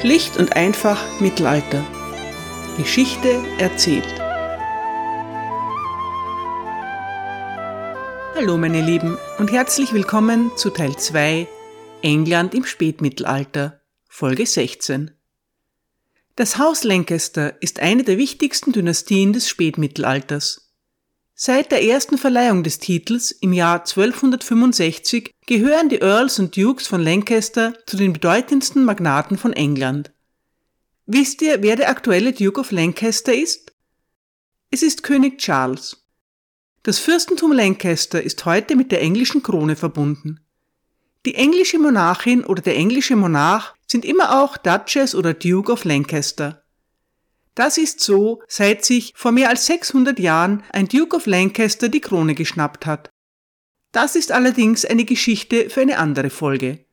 Schlicht und einfach Mittelalter. Geschichte erzählt. Hallo meine Lieben und herzlich willkommen zu Teil 2 England im Spätmittelalter, Folge 16. Das Haus Lancaster ist eine der wichtigsten Dynastien des Spätmittelalters. Seit der ersten Verleihung des Titels im Jahr 1265 gehören die Earls und Dukes von Lancaster zu den bedeutendsten Magnaten von England. Wisst ihr, wer der aktuelle Duke of Lancaster ist? Es ist König Charles. Das Fürstentum Lancaster ist heute mit der englischen Krone verbunden. Die englische Monarchin oder der englische Monarch sind immer auch Duchess oder Duke of Lancaster. Das ist so, seit sich vor mehr als 600 Jahren ein Duke of Lancaster die Krone geschnappt hat. Das ist allerdings eine Geschichte für eine andere Folge.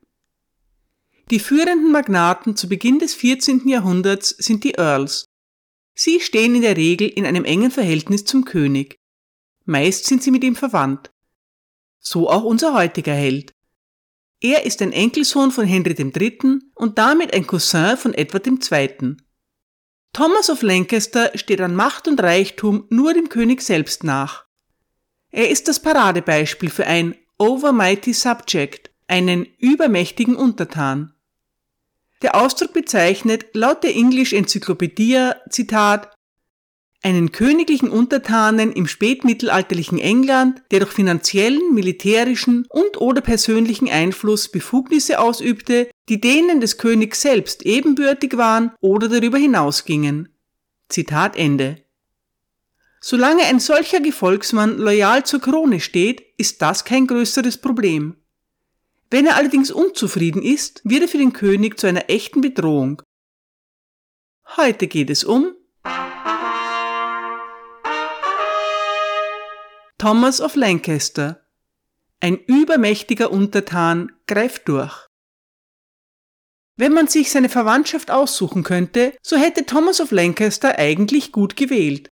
Die führenden Magnaten zu Beginn des 14. Jahrhunderts sind die Earls. Sie stehen in der Regel in einem engen Verhältnis zum König. Meist sind sie mit ihm verwandt. So auch unser heutiger Held. Er ist ein Enkelsohn von Henry III. und damit ein Cousin von Edward II. Thomas of Lancaster steht an Macht und Reichtum nur dem König selbst nach. Er ist das Paradebeispiel für ein overmighty subject, einen übermächtigen Untertan. Der Ausdruck bezeichnet laut der English Enzyklopädie, Zitat, einen königlichen Untertanen im spätmittelalterlichen England, der durch finanziellen, militärischen und oder persönlichen Einfluss Befugnisse ausübte, die denen des Königs selbst ebenbürtig waren oder darüber hinausgingen. Zitat Ende. Solange ein solcher Gefolgsmann loyal zur Krone steht, ist das kein größeres Problem. Wenn er allerdings unzufrieden ist, wird er für den König zu einer echten Bedrohung. Heute geht es um Thomas of Lancaster. Ein übermächtiger Untertan greift durch. Wenn man sich seine Verwandtschaft aussuchen könnte, so hätte Thomas of Lancaster eigentlich gut gewählt.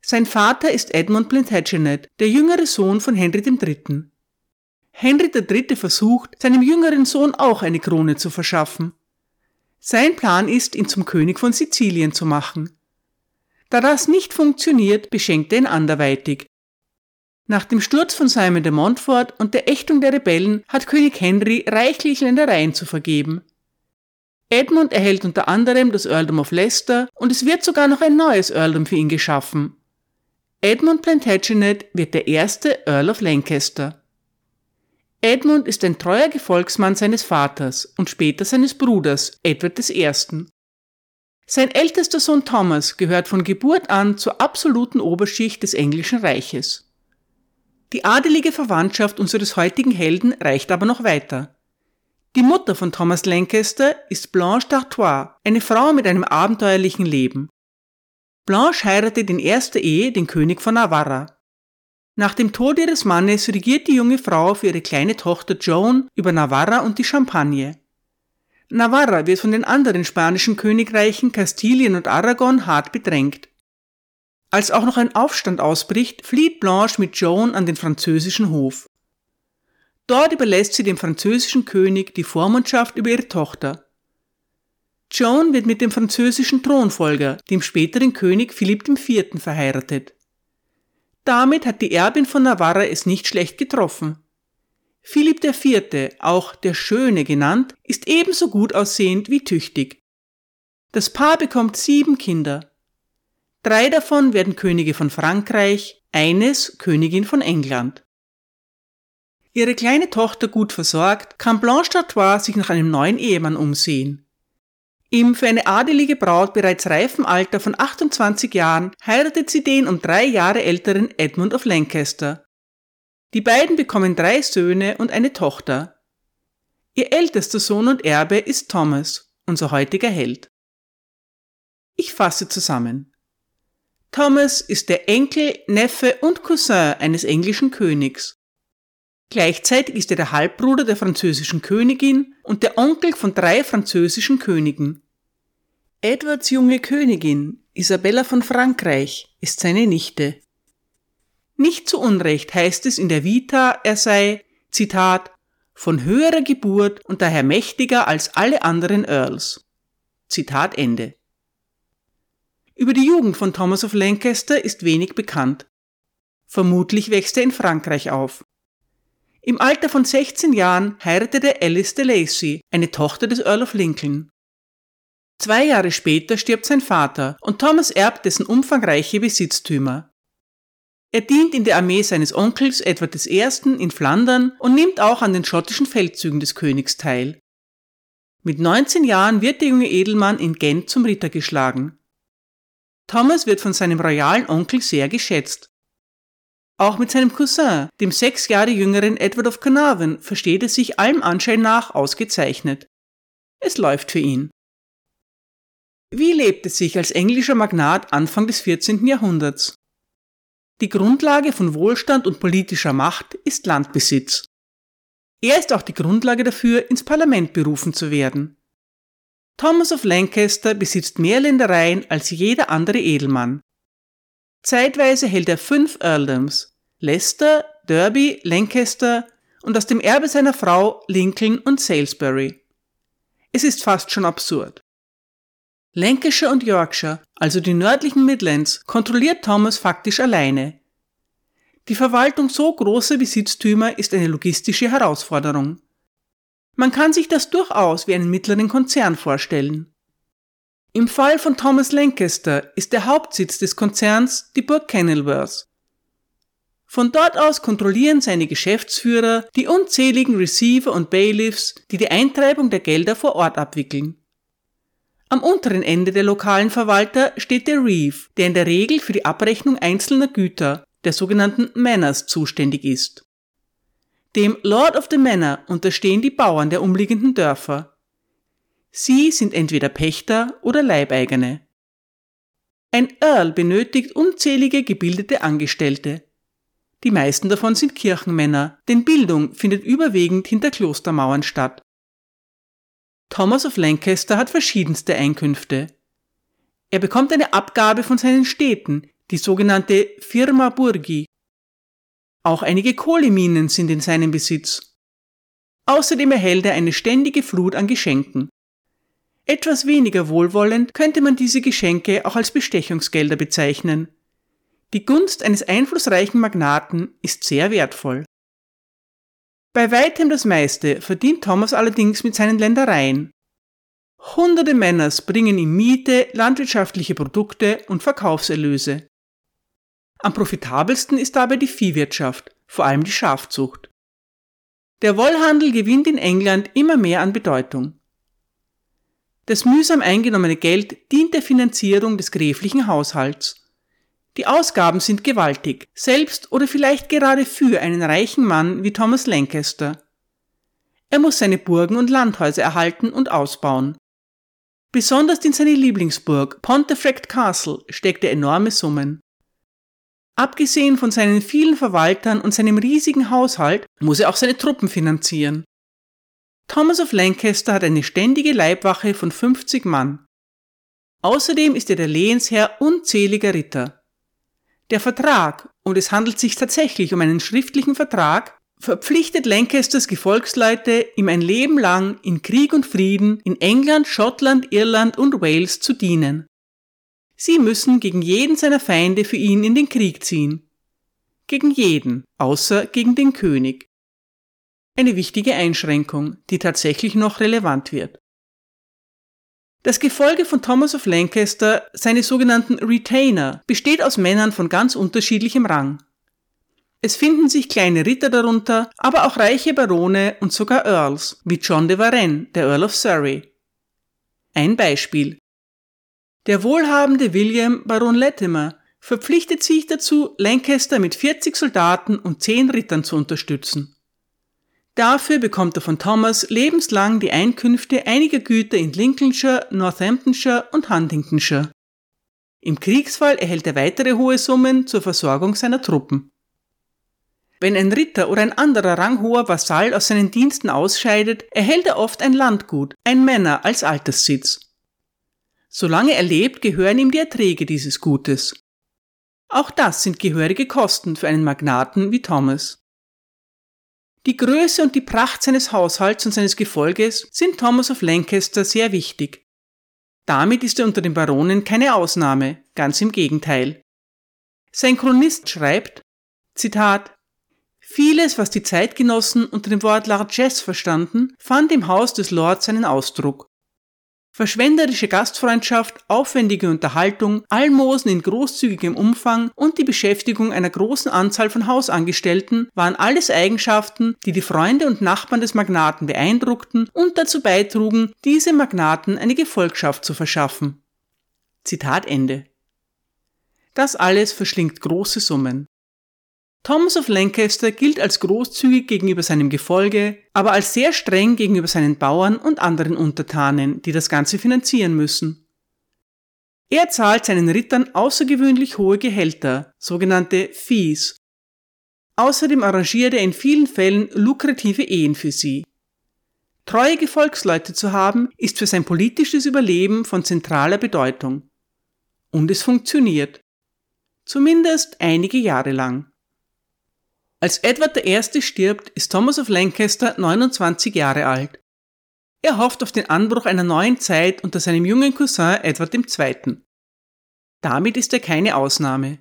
Sein Vater ist Edmund Plantagenet, der jüngere Sohn von Henry III. Henry III. versucht, seinem jüngeren Sohn auch eine Krone zu verschaffen. Sein Plan ist, ihn zum König von Sizilien zu machen. Da das nicht funktioniert, beschenkt er ihn anderweitig, nach dem Sturz von Simon de Montfort und der Ächtung der Rebellen hat König Henry reichlich Ländereien zu vergeben. Edmund erhält unter anderem das Earldom of Leicester und es wird sogar noch ein neues Earldom für ihn geschaffen. Edmund Plantagenet wird der erste Earl of Lancaster. Edmund ist ein treuer Gefolgsmann seines Vaters und später seines Bruders, Edward I. Sein ältester Sohn Thomas gehört von Geburt an zur absoluten Oberschicht des englischen Reiches. Die adelige Verwandtschaft unseres heutigen Helden reicht aber noch weiter. Die Mutter von Thomas Lancaster ist Blanche d'Artois, eine Frau mit einem abenteuerlichen Leben. Blanche heiratet in erster Ehe den König von Navarra. Nach dem Tod ihres Mannes regiert die junge Frau für ihre kleine Tochter Joan über Navarra und die Champagne. Navarra wird von den anderen spanischen Königreichen Kastilien und Aragon hart bedrängt. Als auch noch ein Aufstand ausbricht, flieht Blanche mit Joan an den französischen Hof. Dort überlässt sie dem französischen König die Vormundschaft über ihre Tochter. Joan wird mit dem französischen Thronfolger, dem späteren König Philipp IV., verheiratet. Damit hat die Erbin von Navarra es nicht schlecht getroffen. Philipp IV., auch der Schöne genannt, ist ebenso gut aussehend wie tüchtig. Das Paar bekommt sieben Kinder. Drei davon werden Könige von Frankreich, eines Königin von England. Ihre kleine Tochter gut versorgt, kann Blanche d'Artois sich nach einem neuen Ehemann umsehen. Im für eine adelige Braut bereits reifen Alter von 28 Jahren heiratet sie den um drei Jahre älteren Edmund of Lancaster. Die beiden bekommen drei Söhne und eine Tochter. Ihr ältester Sohn und Erbe ist Thomas, unser heutiger Held. Ich fasse zusammen. Thomas ist der Enkel, Neffe und Cousin eines englischen Königs. Gleichzeitig ist er der Halbbruder der französischen Königin und der Onkel von drei französischen Königen. Edwards junge Königin, Isabella von Frankreich, ist seine Nichte. Nicht zu Unrecht heißt es in der Vita, er sei, Zitat, von höherer Geburt und daher mächtiger als alle anderen Earls. Zitat Ende. Über die Jugend von Thomas of Lancaster ist wenig bekannt. Vermutlich wächst er in Frankreich auf. Im Alter von 16 Jahren heiratete Alice de Lacy, eine Tochter des Earl of Lincoln. Zwei Jahre später stirbt sein Vater und Thomas erbt dessen umfangreiche Besitztümer. Er dient in der Armee seines Onkels Edward I. in Flandern und nimmt auch an den schottischen Feldzügen des Königs teil. Mit 19 Jahren wird der junge Edelmann in Gent zum Ritter geschlagen. Thomas wird von seinem royalen Onkel sehr geschätzt. Auch mit seinem Cousin, dem sechs Jahre jüngeren Edward of Carnarvon, versteht er sich allem Anschein nach ausgezeichnet. Es läuft für ihn. Wie lebt es sich als englischer Magnat Anfang des 14. Jahrhunderts? Die Grundlage von Wohlstand und politischer Macht ist Landbesitz. Er ist auch die Grundlage dafür, ins Parlament berufen zu werden. Thomas of Lancaster besitzt mehr Ländereien als jeder andere Edelmann. Zeitweise hält er fünf Earldoms, Leicester, Derby, Lancaster und aus dem Erbe seiner Frau Lincoln und Salisbury. Es ist fast schon absurd. Lancashire und Yorkshire, also die nördlichen Midlands, kontrolliert Thomas faktisch alleine. Die Verwaltung so großer Besitztümer ist eine logistische Herausforderung. Man kann sich das durchaus wie einen mittleren Konzern vorstellen. Im Fall von Thomas Lancaster ist der Hauptsitz des Konzerns die Burg Kenilworth. Von dort aus kontrollieren seine Geschäftsführer die unzähligen Receiver und Bailiffs, die die Eintreibung der Gelder vor Ort abwickeln. Am unteren Ende der lokalen Verwalter steht der Reeve, der in der Regel für die Abrechnung einzelner Güter, der sogenannten Manors, zuständig ist. Dem Lord of the Manor unterstehen die Bauern der umliegenden Dörfer. Sie sind entweder Pächter oder Leibeigene. Ein Earl benötigt unzählige gebildete Angestellte. Die meisten davon sind Kirchenmänner, denn Bildung findet überwiegend hinter Klostermauern statt. Thomas of Lancaster hat verschiedenste Einkünfte. Er bekommt eine Abgabe von seinen Städten, die sogenannte Firma Burgi, auch einige Kohleminen sind in seinem Besitz. Außerdem erhält er eine ständige Flut an Geschenken. Etwas weniger wohlwollend könnte man diese Geschenke auch als Bestechungsgelder bezeichnen. Die Gunst eines einflussreichen Magnaten ist sehr wertvoll. Bei weitem das meiste verdient Thomas allerdings mit seinen Ländereien. Hunderte Männers bringen ihm Miete, landwirtschaftliche Produkte und Verkaufserlöse. Am profitabelsten ist dabei die Viehwirtschaft, vor allem die Schafzucht. Der Wollhandel gewinnt in England immer mehr an Bedeutung. Das mühsam eingenommene Geld dient der Finanzierung des gräflichen Haushalts. Die Ausgaben sind gewaltig, selbst oder vielleicht gerade für einen reichen Mann wie Thomas Lancaster. Er muss seine Burgen und Landhäuser erhalten und ausbauen. Besonders in seine Lieblingsburg Pontefract Castle steckt er enorme Summen. Abgesehen von seinen vielen Verwaltern und seinem riesigen Haushalt muss er auch seine Truppen finanzieren. Thomas of Lancaster hat eine ständige Leibwache von 50 Mann. Außerdem ist er der Lehensherr unzähliger Ritter. Der Vertrag, und es handelt sich tatsächlich um einen schriftlichen Vertrag, verpflichtet Lancasters Gefolgsleute, ihm ein Leben lang in Krieg und Frieden in England, Schottland, Irland und Wales zu dienen. Sie müssen gegen jeden seiner Feinde für ihn in den Krieg ziehen. Gegen jeden, außer gegen den König. Eine wichtige Einschränkung, die tatsächlich noch relevant wird. Das Gefolge von Thomas of Lancaster, seine sogenannten Retainer, besteht aus Männern von ganz unterschiedlichem Rang. Es finden sich kleine Ritter darunter, aber auch reiche Barone und sogar Earls, wie John de Varenne, der Earl of Surrey. Ein Beispiel. Der wohlhabende William Baron Latimer verpflichtet sich dazu, Lancaster mit 40 Soldaten und 10 Rittern zu unterstützen. Dafür bekommt er von Thomas lebenslang die Einkünfte einiger Güter in Lincolnshire, Northamptonshire und Huntingtonshire. Im Kriegsfall erhält er weitere hohe Summen zur Versorgung seiner Truppen. Wenn ein Ritter oder ein anderer ranghoher Vasall aus seinen Diensten ausscheidet, erhält er oft ein Landgut, ein Männer als Alterssitz. Solange er lebt, gehören ihm die Erträge dieses Gutes. Auch das sind gehörige Kosten für einen Magnaten wie Thomas. Die Größe und die Pracht seines Haushalts und seines Gefolges sind Thomas of Lancaster sehr wichtig. Damit ist er unter den Baronen keine Ausnahme, ganz im Gegenteil. Sein Chronist schreibt, Zitat, Vieles, was die Zeitgenossen unter dem Wort Largesse verstanden, fand im Haus des Lords seinen Ausdruck. Verschwenderische Gastfreundschaft, aufwendige Unterhaltung, Almosen in großzügigem Umfang und die Beschäftigung einer großen Anzahl von Hausangestellten waren alles Eigenschaften, die die Freunde und Nachbarn des Magnaten beeindruckten und dazu beitrugen, diesem Magnaten eine Gefolgschaft zu verschaffen. Zitat Ende. Das alles verschlingt große Summen. Thomas of Lancaster gilt als großzügig gegenüber seinem Gefolge, aber als sehr streng gegenüber seinen Bauern und anderen Untertanen, die das Ganze finanzieren müssen. Er zahlt seinen Rittern außergewöhnlich hohe Gehälter, sogenannte Fees. Außerdem arrangiert er in vielen Fällen lukrative Ehen für sie. Treue Gefolgsleute zu haben, ist für sein politisches Überleben von zentraler Bedeutung. Und es funktioniert. Zumindest einige Jahre lang. Als Edward I. stirbt, ist Thomas of Lancaster 29 Jahre alt. Er hofft auf den Anbruch einer neuen Zeit unter seinem jungen Cousin Edward II. Damit ist er keine Ausnahme.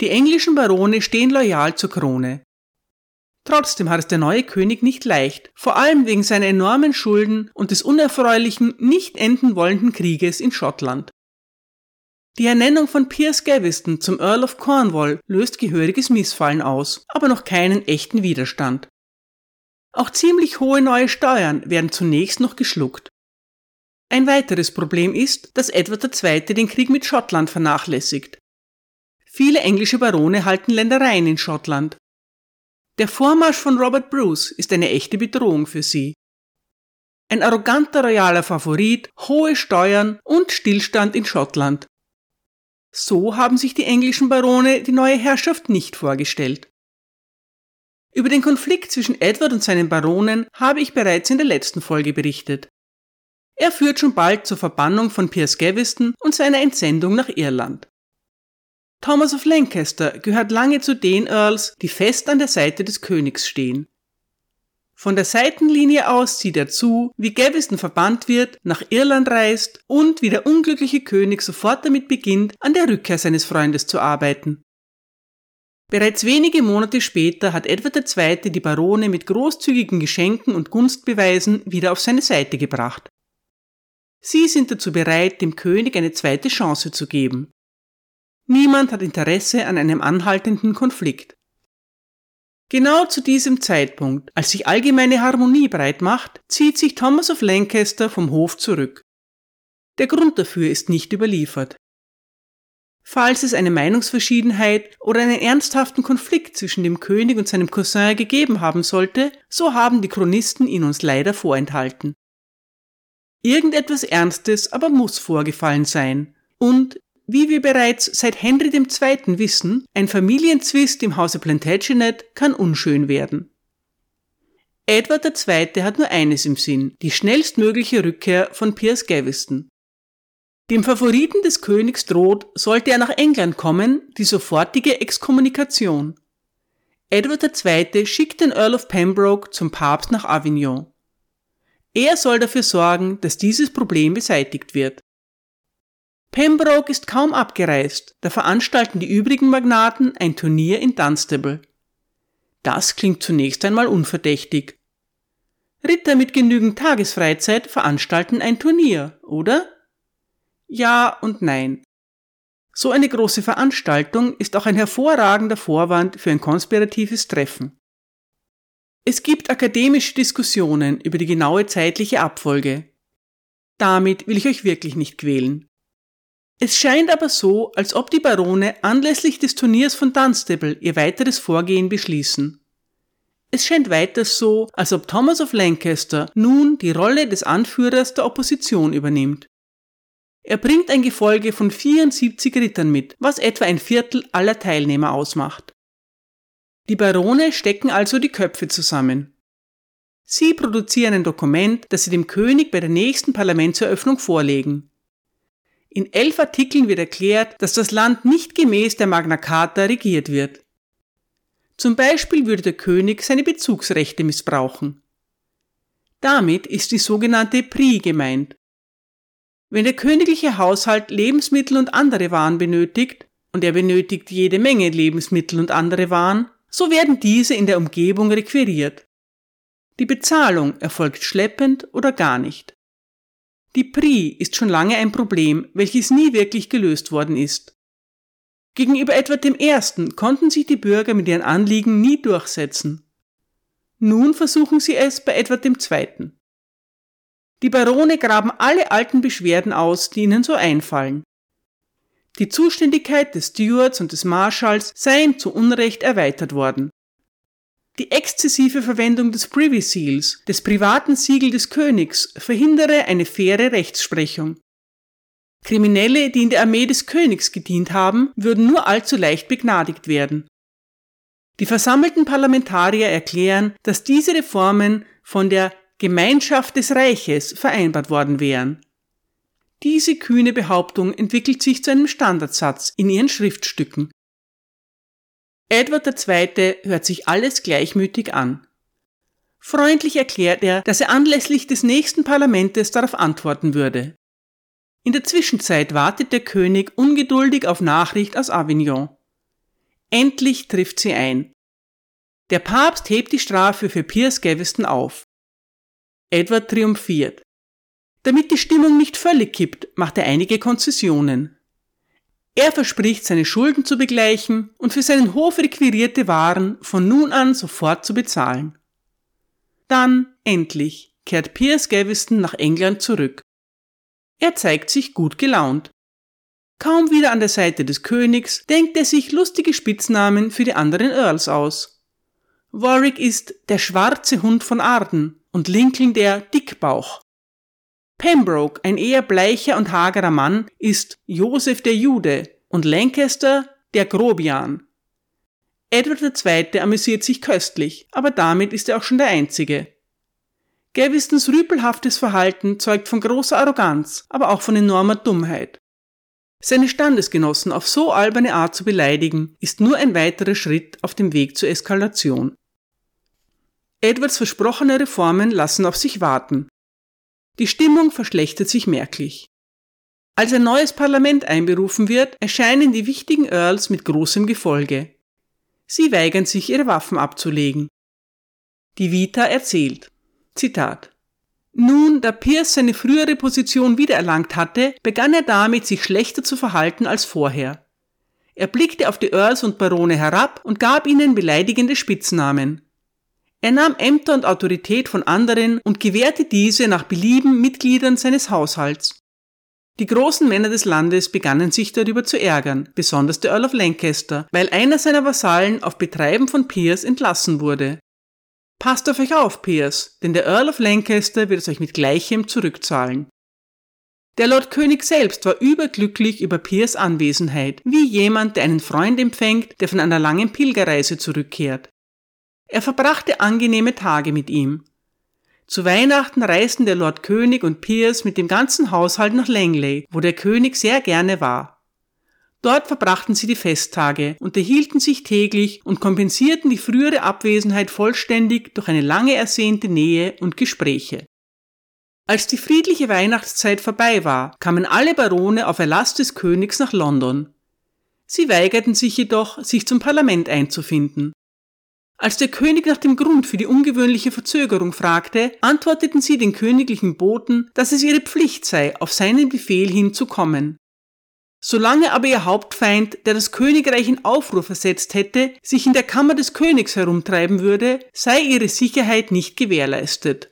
Die englischen Barone stehen loyal zur Krone. Trotzdem hat es der neue König nicht leicht, vor allem wegen seiner enormen Schulden und des unerfreulichen, nicht enden wollenden Krieges in Schottland. Die Ernennung von Piers Gaveston zum Earl of Cornwall löst gehöriges Missfallen aus, aber noch keinen echten Widerstand. Auch ziemlich hohe neue Steuern werden zunächst noch geschluckt. Ein weiteres Problem ist, dass Edward II. den Krieg mit Schottland vernachlässigt. Viele englische Barone halten Ländereien in Schottland. Der Vormarsch von Robert Bruce ist eine echte Bedrohung für sie. Ein arroganter royaler Favorit, hohe Steuern und Stillstand in Schottland. So haben sich die englischen Barone die neue Herrschaft nicht vorgestellt. Über den Konflikt zwischen Edward und seinen Baronen habe ich bereits in der letzten Folge berichtet. Er führt schon bald zur Verbannung von Piers Gaveston und seiner Entsendung nach Irland. Thomas of Lancaster gehört lange zu den Earls, die fest an der Seite des Königs stehen. Von der Seitenlinie aus sieht er zu, wie Gaveston verbannt wird, nach Irland reist und wie der unglückliche König sofort damit beginnt, an der Rückkehr seines Freundes zu arbeiten. Bereits wenige Monate später hat Edward II. die Barone mit großzügigen Geschenken und Gunstbeweisen wieder auf seine Seite gebracht. Sie sind dazu bereit, dem König eine zweite Chance zu geben. Niemand hat Interesse an einem anhaltenden Konflikt. Genau zu diesem Zeitpunkt, als sich allgemeine Harmonie breit macht, zieht sich Thomas of Lancaster vom Hof zurück. Der Grund dafür ist nicht überliefert. Falls es eine Meinungsverschiedenheit oder einen ernsthaften Konflikt zwischen dem König und seinem Cousin gegeben haben sollte, so haben die Chronisten ihn uns leider vorenthalten. Irgendetwas Ernstes aber muss vorgefallen sein, und wie wir bereits seit Henry II. wissen, ein Familienzwist im Hause Plantagenet kann unschön werden. Edward II. hat nur eines im Sinn, die schnellstmögliche Rückkehr von Piers Gaveston. Dem Favoriten des Königs droht, sollte er nach England kommen, die sofortige Exkommunikation. Edward II. schickt den Earl of Pembroke zum Papst nach Avignon. Er soll dafür sorgen, dass dieses Problem beseitigt wird. Pembroke ist kaum abgereist, da veranstalten die übrigen Magnaten ein Turnier in Dunstable. Das klingt zunächst einmal unverdächtig. Ritter mit genügend Tagesfreizeit veranstalten ein Turnier, oder? Ja und nein. So eine große Veranstaltung ist auch ein hervorragender Vorwand für ein konspiratives Treffen. Es gibt akademische Diskussionen über die genaue zeitliche Abfolge. Damit will ich euch wirklich nicht quälen. Es scheint aber so, als ob die Barone anlässlich des Turniers von Dunstable ihr weiteres Vorgehen beschließen. Es scheint weiter so, als ob Thomas of Lancaster nun die Rolle des Anführers der Opposition übernimmt. Er bringt ein Gefolge von 74 Rittern mit, was etwa ein Viertel aller Teilnehmer ausmacht. Die Barone stecken also die Köpfe zusammen. Sie produzieren ein Dokument, das sie dem König bei der nächsten Parlamentseröffnung vorlegen. In elf Artikeln wird erklärt, dass das Land nicht gemäß der Magna Carta regiert wird. Zum Beispiel würde der König seine Bezugsrechte missbrauchen. Damit ist die sogenannte PRI gemeint. Wenn der königliche Haushalt Lebensmittel und andere Waren benötigt, und er benötigt jede Menge Lebensmittel und andere Waren, so werden diese in der Umgebung requiriert. Die Bezahlung erfolgt schleppend oder gar nicht. Die PRI ist schon lange ein Problem, welches nie wirklich gelöst worden ist. Gegenüber Edward I. konnten sich die Bürger mit ihren Anliegen nie durchsetzen. Nun versuchen sie es bei Edward II. Die Barone graben alle alten Beschwerden aus, die ihnen so einfallen. Die Zuständigkeit des Stewards und des Marschalls seien zu Unrecht erweitert worden. Die exzessive Verwendung des Privy Seals, des privaten Siegel des Königs, verhindere eine faire Rechtsprechung. Kriminelle, die in der Armee des Königs gedient haben, würden nur allzu leicht begnadigt werden. Die versammelten Parlamentarier erklären, dass diese Reformen von der Gemeinschaft des Reiches vereinbart worden wären. Diese kühne Behauptung entwickelt sich zu einem Standardsatz in ihren Schriftstücken. Edward II. hört sich alles gleichmütig an. Freundlich erklärt er, dass er anlässlich des nächsten Parlamentes darauf antworten würde. In der Zwischenzeit wartet der König ungeduldig auf Nachricht aus Avignon. Endlich trifft sie ein. Der Papst hebt die Strafe für Piers Gaveston auf. Edward triumphiert. Damit die Stimmung nicht völlig kippt, macht er einige Konzessionen. Er verspricht, seine Schulden zu begleichen und für seinen Hof requirierte Waren von nun an sofort zu bezahlen. Dann, endlich, kehrt Piers Gaveston nach England zurück. Er zeigt sich gut gelaunt. Kaum wieder an der Seite des Königs, denkt er sich lustige Spitznamen für die anderen Earls aus. Warwick ist der schwarze Hund von Arden und Lincoln der Dickbauch. Pembroke, ein eher bleicher und hagerer Mann, ist Joseph der Jude und Lancaster der Grobian. Edward II. amüsiert sich köstlich, aber damit ist er auch schon der Einzige. Gavistons rüpelhaftes Verhalten zeugt von großer Arroganz, aber auch von enormer Dummheit. Seine Standesgenossen auf so alberne Art zu beleidigen, ist nur ein weiterer Schritt auf dem Weg zur Eskalation. Edwards versprochene Reformen lassen auf sich warten. Die Stimmung verschlechtert sich merklich. Als ein neues Parlament einberufen wird, erscheinen die wichtigen Earls mit großem Gefolge. Sie weigern sich, ihre Waffen abzulegen. Die Vita erzählt. Zitat. Nun, da Pierce seine frühere Position wiedererlangt hatte, begann er damit, sich schlechter zu verhalten als vorher. Er blickte auf die Earls und Barone herab und gab ihnen beleidigende Spitznamen. Er nahm Ämter und Autorität von anderen und gewährte diese nach Belieben Mitgliedern seines Haushalts. Die großen Männer des Landes begannen sich darüber zu ärgern, besonders der Earl of Lancaster, weil einer seiner Vasallen auf Betreiben von Piers entlassen wurde. Passt auf euch auf, Piers, denn der Earl of Lancaster wird es euch mit gleichem zurückzahlen. Der Lord König selbst war überglücklich über Piers Anwesenheit, wie jemand, der einen Freund empfängt, der von einer langen Pilgerreise zurückkehrt. Er verbrachte angenehme Tage mit ihm. Zu Weihnachten reisten der Lord König und Piers mit dem ganzen Haushalt nach Langley, wo der König sehr gerne war. Dort verbrachten sie die Festtage, unterhielten sich täglich und kompensierten die frühere Abwesenheit vollständig durch eine lange ersehnte Nähe und Gespräche. Als die friedliche Weihnachtszeit vorbei war, kamen alle Barone auf Erlass des Königs nach London. Sie weigerten sich jedoch, sich zum Parlament einzufinden. Als der König nach dem Grund für die ungewöhnliche Verzögerung fragte, antworteten sie den königlichen Boten, dass es ihre Pflicht sei, auf seinen Befehl hin zu kommen. Solange aber ihr Hauptfeind, der das Königreich in Aufruhr versetzt hätte, sich in der Kammer des Königs herumtreiben würde, sei ihre Sicherheit nicht gewährleistet.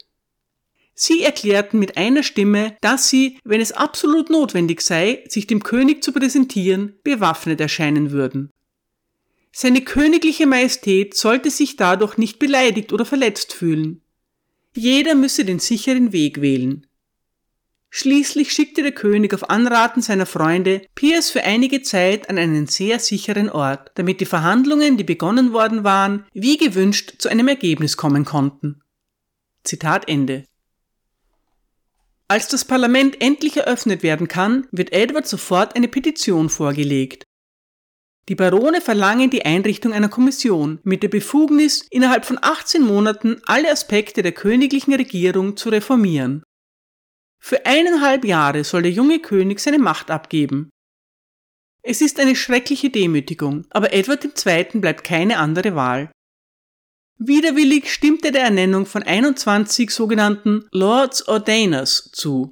Sie erklärten mit einer Stimme, dass sie, wenn es absolut notwendig sei, sich dem König zu präsentieren, bewaffnet erscheinen würden. Seine königliche Majestät sollte sich dadurch nicht beleidigt oder verletzt fühlen. Jeder müsse den sicheren Weg wählen. Schließlich schickte der König auf Anraten seiner Freunde Piers für einige Zeit an einen sehr sicheren Ort, damit die Verhandlungen, die begonnen worden waren, wie gewünscht zu einem Ergebnis kommen konnten. Zitat Ende. Als das Parlament endlich eröffnet werden kann, wird Edward sofort eine Petition vorgelegt. Die Barone verlangen die Einrichtung einer Kommission mit der Befugnis, innerhalb von 18 Monaten alle Aspekte der königlichen Regierung zu reformieren. Für eineinhalb Jahre soll der junge König seine Macht abgeben. Es ist eine schreckliche Demütigung, aber Edward II. bleibt keine andere Wahl. Widerwillig stimmt er der Ernennung von 21 sogenannten Lords Ordainers zu.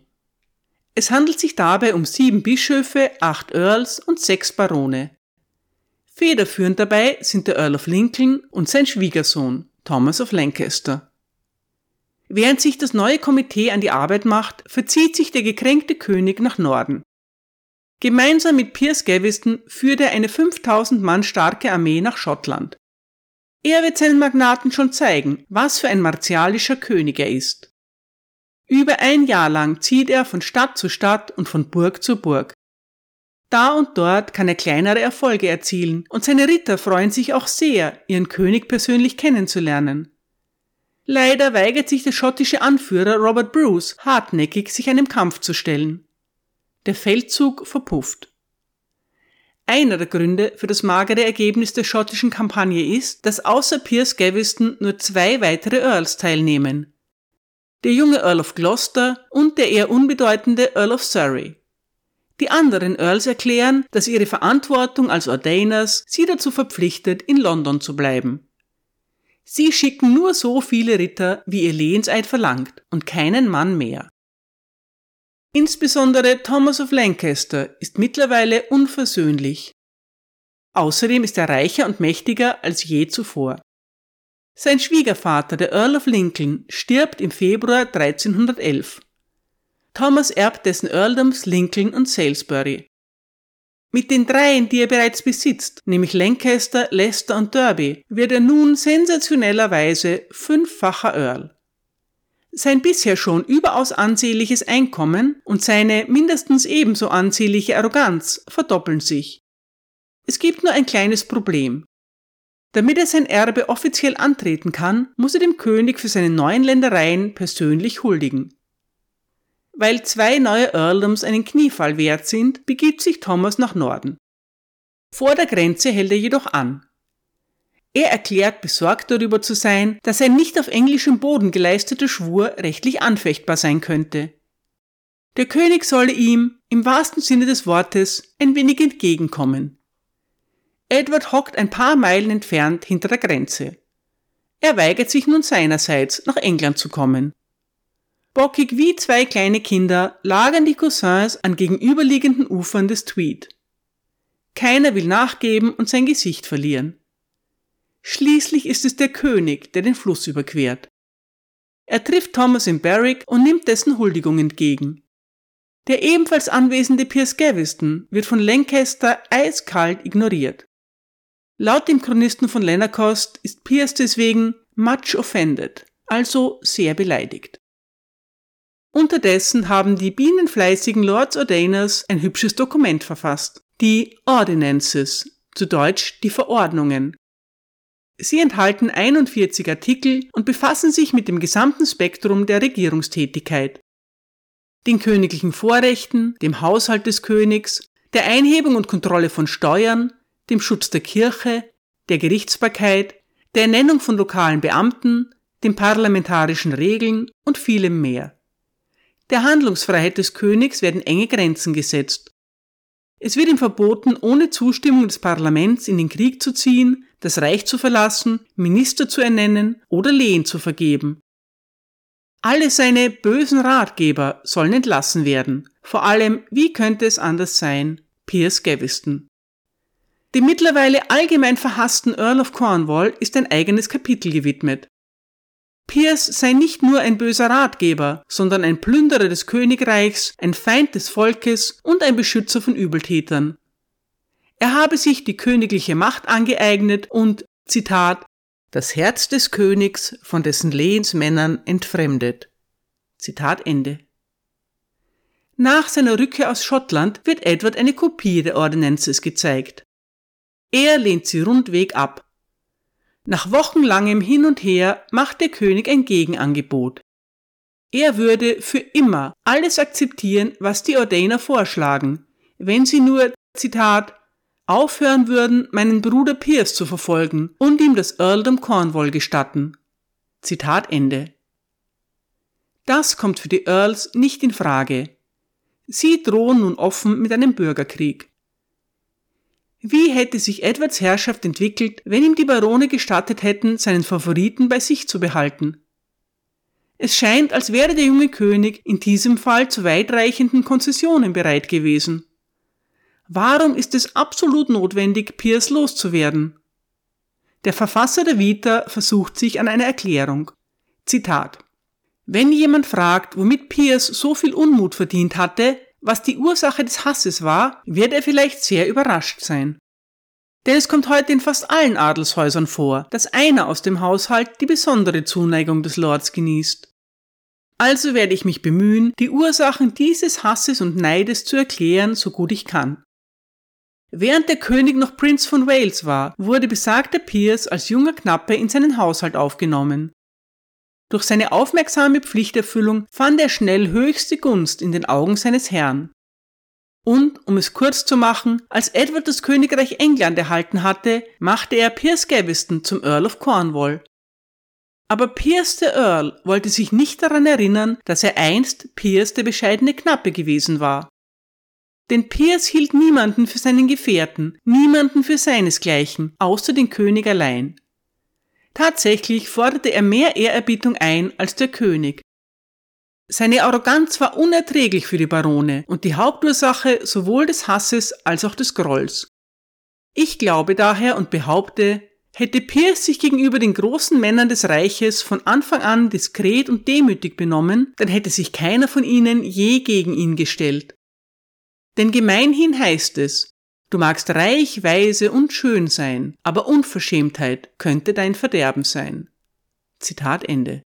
Es handelt sich dabei um sieben Bischöfe, acht Earls und sechs Barone. Federführend dabei sind der Earl of Lincoln und sein Schwiegersohn, Thomas of Lancaster. Während sich das neue Komitee an die Arbeit macht, verzieht sich der gekränkte König nach Norden. Gemeinsam mit Piers Gaveston führt er eine 5000 Mann starke Armee nach Schottland. Er wird seinen Magnaten schon zeigen, was für ein martialischer König er ist. Über ein Jahr lang zieht er von Stadt zu Stadt und von Burg zu Burg. Da und dort kann er kleinere Erfolge erzielen, und seine Ritter freuen sich auch sehr, ihren König persönlich kennenzulernen. Leider weigert sich der schottische Anführer Robert Bruce hartnäckig, sich einem Kampf zu stellen. Der Feldzug verpufft. Einer der Gründe für das magere Ergebnis der schottischen Kampagne ist, dass außer Piers Gaveston nur zwei weitere Earls teilnehmen. Der junge Earl of Gloucester und der eher unbedeutende Earl of Surrey. Die anderen Earls erklären, dass ihre Verantwortung als Ordainers sie dazu verpflichtet, in London zu bleiben. Sie schicken nur so viele Ritter, wie ihr Lehenseid verlangt, und keinen Mann mehr. Insbesondere Thomas of Lancaster ist mittlerweile unversöhnlich. Außerdem ist er reicher und mächtiger als je zuvor. Sein Schwiegervater, der Earl of Lincoln, stirbt im Februar 1311. Thomas erbt dessen Earldoms Lincoln und Salisbury. Mit den dreien, die er bereits besitzt, nämlich Lancaster, Leicester und Derby, wird er nun sensationellerweise fünffacher Earl. Sein bisher schon überaus ansehnliches Einkommen und seine mindestens ebenso ansehnliche Arroganz verdoppeln sich. Es gibt nur ein kleines Problem. Damit er sein Erbe offiziell antreten kann, muss er dem König für seine neuen Ländereien persönlich huldigen. Weil zwei neue Earldoms einen Kniefall wert sind, begibt sich Thomas nach Norden. Vor der Grenze hält er jedoch an. Er erklärt besorgt darüber zu sein, dass ein nicht auf englischem Boden geleisteter Schwur rechtlich anfechtbar sein könnte. Der König solle ihm, im wahrsten Sinne des Wortes, ein wenig entgegenkommen. Edward hockt ein paar Meilen entfernt hinter der Grenze. Er weigert sich nun seinerseits, nach England zu kommen. Bockig wie zwei kleine Kinder lagern die Cousins an gegenüberliegenden Ufern des Tweed. Keiner will nachgeben und sein Gesicht verlieren. Schließlich ist es der König, der den Fluss überquert. Er trifft Thomas in Berwick und nimmt dessen Huldigung entgegen. Der ebenfalls anwesende Piers Gaveston wird von Lancaster eiskalt ignoriert. Laut dem Chronisten von Lennerkost ist Piers deswegen much offended, also sehr beleidigt. Unterdessen haben die bienenfleißigen Lords Ordainers ein hübsches Dokument verfasst, die Ordinances, zu Deutsch die Verordnungen. Sie enthalten 41 Artikel und befassen sich mit dem gesamten Spektrum der Regierungstätigkeit. Den königlichen Vorrechten, dem Haushalt des Königs, der Einhebung und Kontrolle von Steuern, dem Schutz der Kirche, der Gerichtsbarkeit, der Ernennung von lokalen Beamten, den parlamentarischen Regeln und vielem mehr. Der Handlungsfreiheit des Königs werden enge Grenzen gesetzt. Es wird ihm verboten, ohne Zustimmung des Parlaments in den Krieg zu ziehen, das Reich zu verlassen, Minister zu ernennen oder Lehen zu vergeben. Alle seine bösen Ratgeber sollen entlassen werden. Vor allem, wie könnte es anders sein, Piers Gaveston. Dem mittlerweile allgemein verhassten Earl of Cornwall ist ein eigenes Kapitel gewidmet. Piers sei nicht nur ein böser Ratgeber, sondern ein Plünderer des Königreichs, ein Feind des Volkes und ein Beschützer von Übeltätern. Er habe sich die königliche Macht angeeignet und, Zitat, das Herz des Königs von dessen Lehensmännern entfremdet. Zitat Ende. Nach seiner Rückkehr aus Schottland wird Edward eine Kopie der Ordinances gezeigt. Er lehnt sie rundweg ab. Nach wochenlangem Hin und Her macht der König ein Gegenangebot. Er würde für immer alles akzeptieren, was die Ordainer vorschlagen, wenn sie nur, Zitat, aufhören würden, meinen Bruder Piers zu verfolgen und ihm das Earldom Cornwall gestatten. Zitat Ende. Das kommt für die Earls nicht in Frage. Sie drohen nun offen mit einem Bürgerkrieg. Wie hätte sich Edwards Herrschaft entwickelt, wenn ihm die Barone gestattet hätten, seinen Favoriten bei sich zu behalten? Es scheint, als wäre der junge König in diesem Fall zu weitreichenden Konzessionen bereit gewesen. Warum ist es absolut notwendig, Piers loszuwerden? Der Verfasser der Vita versucht sich an eine Erklärung. Zitat. Wenn jemand fragt, womit Piers so viel Unmut verdient hatte, was die Ursache des Hasses war, wird er vielleicht sehr überrascht sein. Denn es kommt heute in fast allen Adelshäusern vor, dass einer aus dem Haushalt die besondere Zuneigung des Lords genießt. Also werde ich mich bemühen, die Ursachen dieses Hasses und Neides zu erklären, so gut ich kann. Während der König noch Prinz von Wales war, wurde besagter Piers als junger Knappe in seinen Haushalt aufgenommen. Durch seine aufmerksame Pflichterfüllung fand er schnell höchste Gunst in den Augen seines Herrn. Und, um es kurz zu machen, als Edward das Königreich England erhalten hatte, machte er Piers Gaveston zum Earl of Cornwall aber Piers der Earl wollte sich nicht daran erinnern, dass er einst Piers der bescheidene Knappe gewesen war. Denn Piers hielt niemanden für seinen Gefährten, niemanden für seinesgleichen, außer den König allein. Tatsächlich forderte er mehr Ehrerbietung ein als der König. Seine Arroganz war unerträglich für die Barone und die Hauptursache sowohl des Hasses als auch des Grolls. Ich glaube daher und behaupte, Hätte Pierce sich gegenüber den großen Männern des Reiches von Anfang an diskret und demütig benommen, dann hätte sich keiner von ihnen je gegen ihn gestellt. Denn gemeinhin heißt es, du magst reich, weise und schön sein, aber Unverschämtheit könnte dein Verderben sein. Zitat Ende.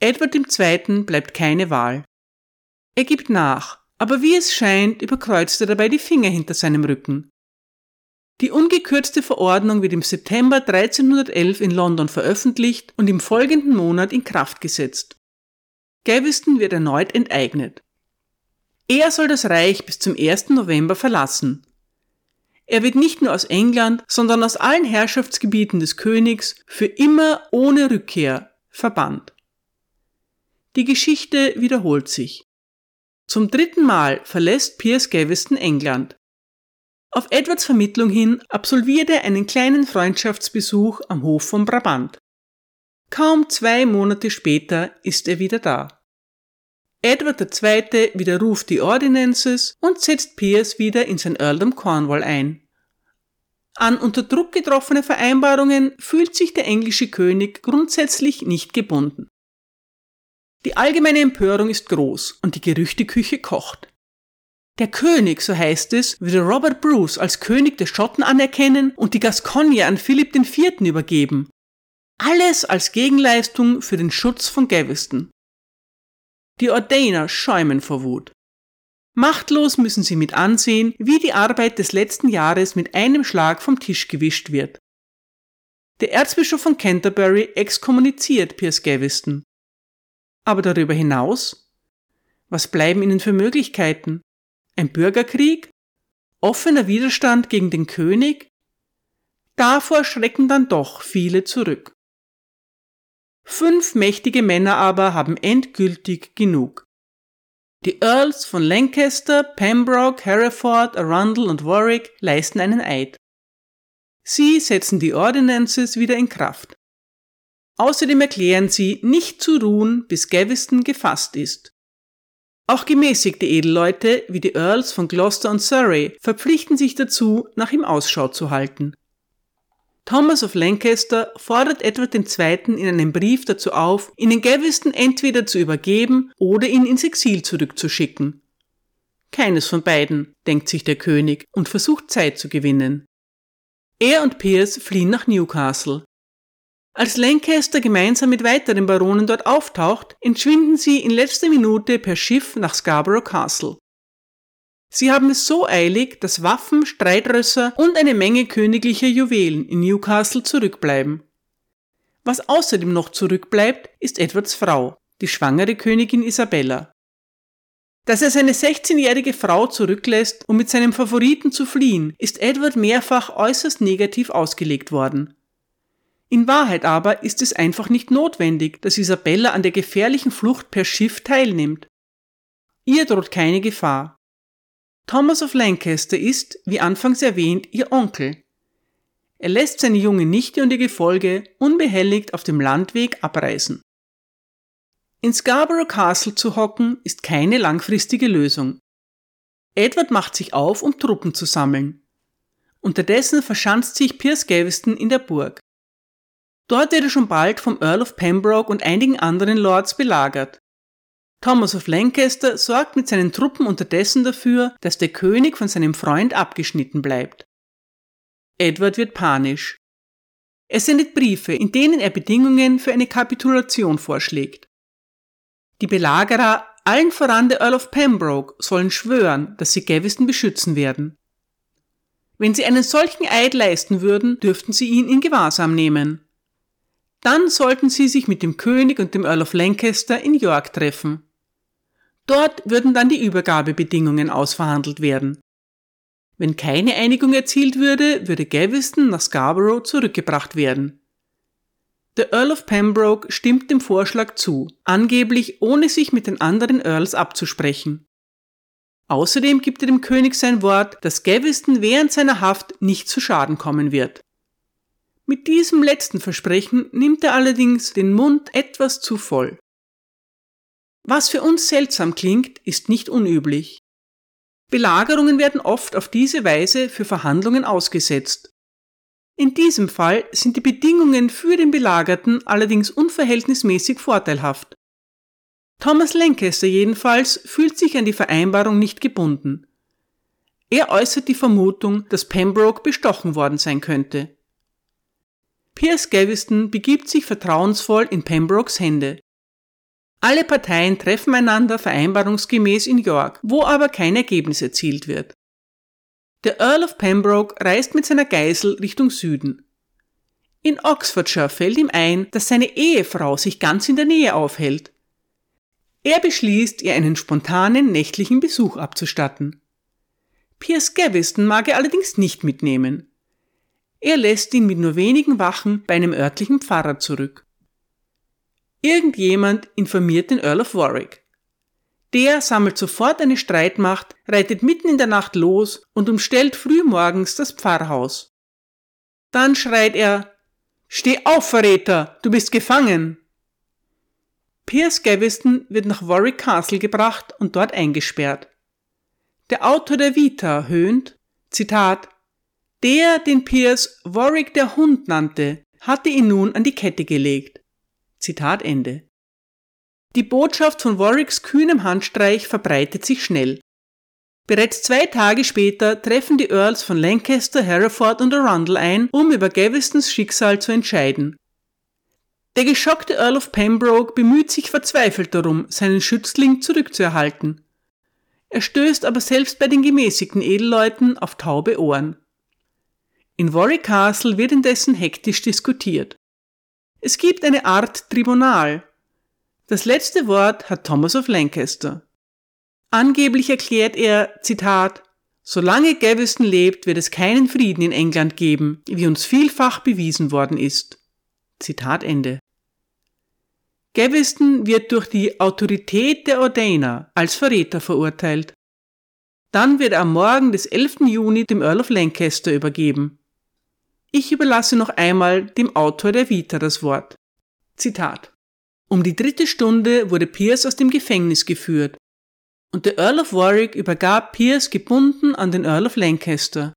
Edward II. bleibt keine Wahl. Er gibt nach, aber wie es scheint, überkreuzt er dabei die Finger hinter seinem Rücken. Die ungekürzte Verordnung wird im September 1311 in London veröffentlicht und im folgenden Monat in Kraft gesetzt. Gaveston wird erneut enteignet. Er soll das Reich bis zum 1. November verlassen. Er wird nicht nur aus England, sondern aus allen Herrschaftsgebieten des Königs für immer ohne Rückkehr verbannt. Die Geschichte wiederholt sich. Zum dritten Mal verlässt Piers Gaveston England. Auf Edwards Vermittlung hin absolviert er einen kleinen Freundschaftsbesuch am Hof von Brabant. Kaum zwei Monate später ist er wieder da. Edward II. widerruft die Ordinances und setzt Piers wieder in sein Earldom Cornwall ein. An unter Druck getroffene Vereinbarungen fühlt sich der englische König grundsätzlich nicht gebunden. Die allgemeine Empörung ist groß und die Gerüchteküche kocht. Der König, so heißt es, würde Robert Bruce als König der Schotten anerkennen und die Gascogne an Philipp IV. übergeben. Alles als Gegenleistung für den Schutz von Gaveston. Die Ordainer schäumen vor Wut. Machtlos müssen sie mit ansehen, wie die Arbeit des letzten Jahres mit einem Schlag vom Tisch gewischt wird. Der Erzbischof von Canterbury exkommuniziert Piers Gaveston. Aber darüber hinaus? Was bleiben ihnen für Möglichkeiten? Ein Bürgerkrieg? Offener Widerstand gegen den König? Davor schrecken dann doch viele zurück. Fünf mächtige Männer aber haben endgültig genug. Die Earls von Lancaster, Pembroke, Hereford, Arundel und Warwick leisten einen Eid. Sie setzen die Ordinances wieder in Kraft. Außerdem erklären sie, nicht zu ruhen, bis Gaveston gefasst ist. Auch gemäßigte Edelleute wie die Earls von Gloucester und Surrey verpflichten sich dazu, nach ihm Ausschau zu halten. Thomas of Lancaster fordert Edward II. in einem Brief dazu auf, ihnen Gaveston entweder zu übergeben oder ihn ins Exil zurückzuschicken. Keines von beiden, denkt sich der König und versucht Zeit zu gewinnen. Er und Piers fliehen nach Newcastle. Als Lancaster gemeinsam mit weiteren Baronen dort auftaucht, entschwinden sie in letzter Minute per Schiff nach Scarborough Castle. Sie haben es so eilig, dass Waffen, Streitrösser und eine Menge königlicher Juwelen in Newcastle zurückbleiben. Was außerdem noch zurückbleibt, ist Edwards Frau, die schwangere Königin Isabella. Dass er seine 16-jährige Frau zurücklässt, um mit seinem Favoriten zu fliehen, ist Edward mehrfach äußerst negativ ausgelegt worden. In Wahrheit aber ist es einfach nicht notwendig, dass Isabella an der gefährlichen Flucht per Schiff teilnimmt. Ihr droht keine Gefahr. Thomas of Lancaster ist, wie anfangs erwähnt, ihr Onkel. Er lässt seine junge Nichte und ihr Gefolge unbehelligt auf dem Landweg abreisen. In Scarborough Castle zu hocken ist keine langfristige Lösung. Edward macht sich auf, um Truppen zu sammeln. Unterdessen verschanzt sich Piers Gaveston in der Burg. Dort wird er schon bald vom Earl of Pembroke und einigen anderen Lords belagert. Thomas of Lancaster sorgt mit seinen Truppen unterdessen dafür, dass der König von seinem Freund abgeschnitten bleibt. Edward wird panisch. Er sendet Briefe, in denen er Bedingungen für eine Kapitulation vorschlägt. Die Belagerer, allen voran der Earl of Pembroke, sollen schwören, dass sie Gaveston beschützen werden. Wenn sie einen solchen Eid leisten würden, dürften sie ihn in Gewahrsam nehmen. Dann sollten sie sich mit dem König und dem Earl of Lancaster in York treffen. Dort würden dann die Übergabebedingungen ausverhandelt werden. Wenn keine Einigung erzielt würde, würde Gaveston nach Scarborough zurückgebracht werden. Der Earl of Pembroke stimmt dem Vorschlag zu, angeblich ohne sich mit den anderen Earls abzusprechen. Außerdem gibt er dem König sein Wort, dass Gaveston während seiner Haft nicht zu Schaden kommen wird. Mit diesem letzten Versprechen nimmt er allerdings den Mund etwas zu voll. Was für uns seltsam klingt, ist nicht unüblich. Belagerungen werden oft auf diese Weise für Verhandlungen ausgesetzt. In diesem Fall sind die Bedingungen für den Belagerten allerdings unverhältnismäßig vorteilhaft. Thomas Lancaster jedenfalls fühlt sich an die Vereinbarung nicht gebunden. Er äußert die Vermutung, dass Pembroke bestochen worden sein könnte. Piers Gaveston begibt sich vertrauensvoll in Pembrokes Hände. Alle Parteien treffen einander vereinbarungsgemäß in York, wo aber kein Ergebnis erzielt wird. Der Earl of Pembroke reist mit seiner Geisel Richtung Süden. In Oxfordshire fällt ihm ein, dass seine Ehefrau sich ganz in der Nähe aufhält. Er beschließt, ihr einen spontanen nächtlichen Besuch abzustatten. Piers Gaveston mag er allerdings nicht mitnehmen. Er lässt ihn mit nur wenigen Wachen bei einem örtlichen Pfarrer zurück. Irgendjemand informiert den Earl of Warwick. Der sammelt sofort eine Streitmacht, reitet mitten in der Nacht los und umstellt frühmorgens das Pfarrhaus. Dann schreit er Steh auf, Verräter, du bist gefangen. Piers Gaveston wird nach Warwick Castle gebracht und dort eingesperrt. Der Autor der Vita höhnt, Zitat, der, den Piers Warwick der Hund nannte, hatte ihn nun an die Kette gelegt. Zitat Ende. Die Botschaft von Warwicks kühnem Handstreich verbreitet sich schnell. Bereits zwei Tage später treffen die Earls von Lancaster, Hereford und Arundel ein, um über Gavestons Schicksal zu entscheiden. Der geschockte Earl of Pembroke bemüht sich verzweifelt darum, seinen Schützling zurückzuerhalten. Er stößt aber selbst bei den gemäßigten Edelleuten auf taube Ohren. In Warwick Castle wird indessen hektisch diskutiert. Es gibt eine Art Tribunal. Das letzte Wort hat Thomas of Lancaster. Angeblich erklärt er, Zitat, Solange Gaveston lebt, wird es keinen Frieden in England geben, wie uns vielfach bewiesen worden ist. Zitat Ende. Gaveston wird durch die Autorität der Ordainer als Verräter verurteilt. Dann wird er am Morgen des 11. Juni dem Earl of Lancaster übergeben. Ich überlasse noch einmal dem Autor der Vita das Wort. Zitat. Um die dritte Stunde wurde Pierce aus dem Gefängnis geführt und der Earl of Warwick übergab Pierce gebunden an den Earl of Lancaster.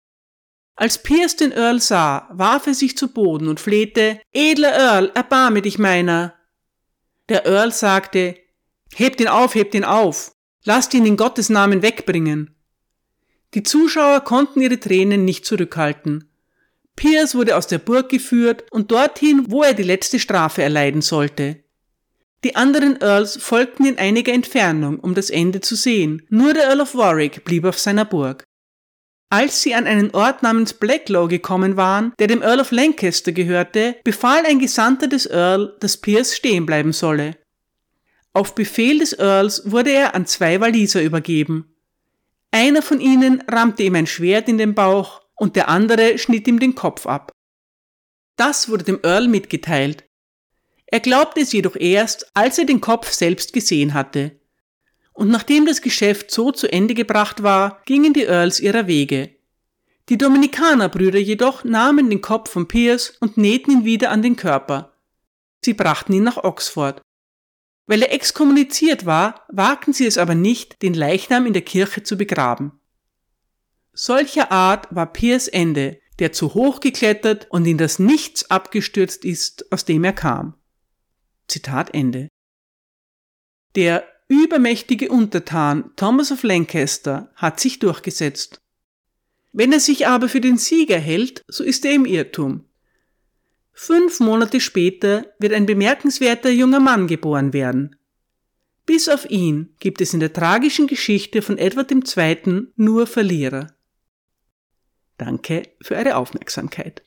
Als Pierce den Earl sah, warf er sich zu Boden und flehte, Edler Earl, erbarme dich meiner. Der Earl sagte, Hebt ihn auf, hebt ihn auf, lasst ihn in Gottes Namen wegbringen. Die Zuschauer konnten ihre Tränen nicht zurückhalten Piers wurde aus der Burg geführt und dorthin, wo er die letzte Strafe erleiden sollte. Die anderen Earls folgten in einiger Entfernung, um das Ende zu sehen, nur der Earl of Warwick blieb auf seiner Burg. Als sie an einen Ort namens Blacklow gekommen waren, der dem Earl of Lancaster gehörte, befahl ein Gesandter des Earl, dass Piers stehen bleiben solle. Auf Befehl des Earls wurde er an zwei Waliser übergeben. Einer von ihnen rammte ihm ein Schwert in den Bauch und der andere schnitt ihm den Kopf ab. Das wurde dem Earl mitgeteilt. Er glaubte es jedoch erst, als er den Kopf selbst gesehen hatte. Und nachdem das Geschäft so zu Ende gebracht war, gingen die Earls ihrer Wege. Die Dominikanerbrüder jedoch nahmen den Kopf von Pierce und nähten ihn wieder an den Körper. Sie brachten ihn nach Oxford. Weil er exkommuniziert war, wagten sie es aber nicht, den Leichnam in der Kirche zu begraben. Solcher Art war Pierce Ende, der zu hoch geklettert und in das Nichts abgestürzt ist, aus dem er kam. Zitat Ende. Der übermächtige Untertan Thomas of Lancaster hat sich durchgesetzt. Wenn er sich aber für den Sieger hält, so ist er im Irrtum. Fünf Monate später wird ein bemerkenswerter junger Mann geboren werden. Bis auf ihn gibt es in der tragischen Geschichte von Edward II. nur Verlierer. Danke für eure Aufmerksamkeit.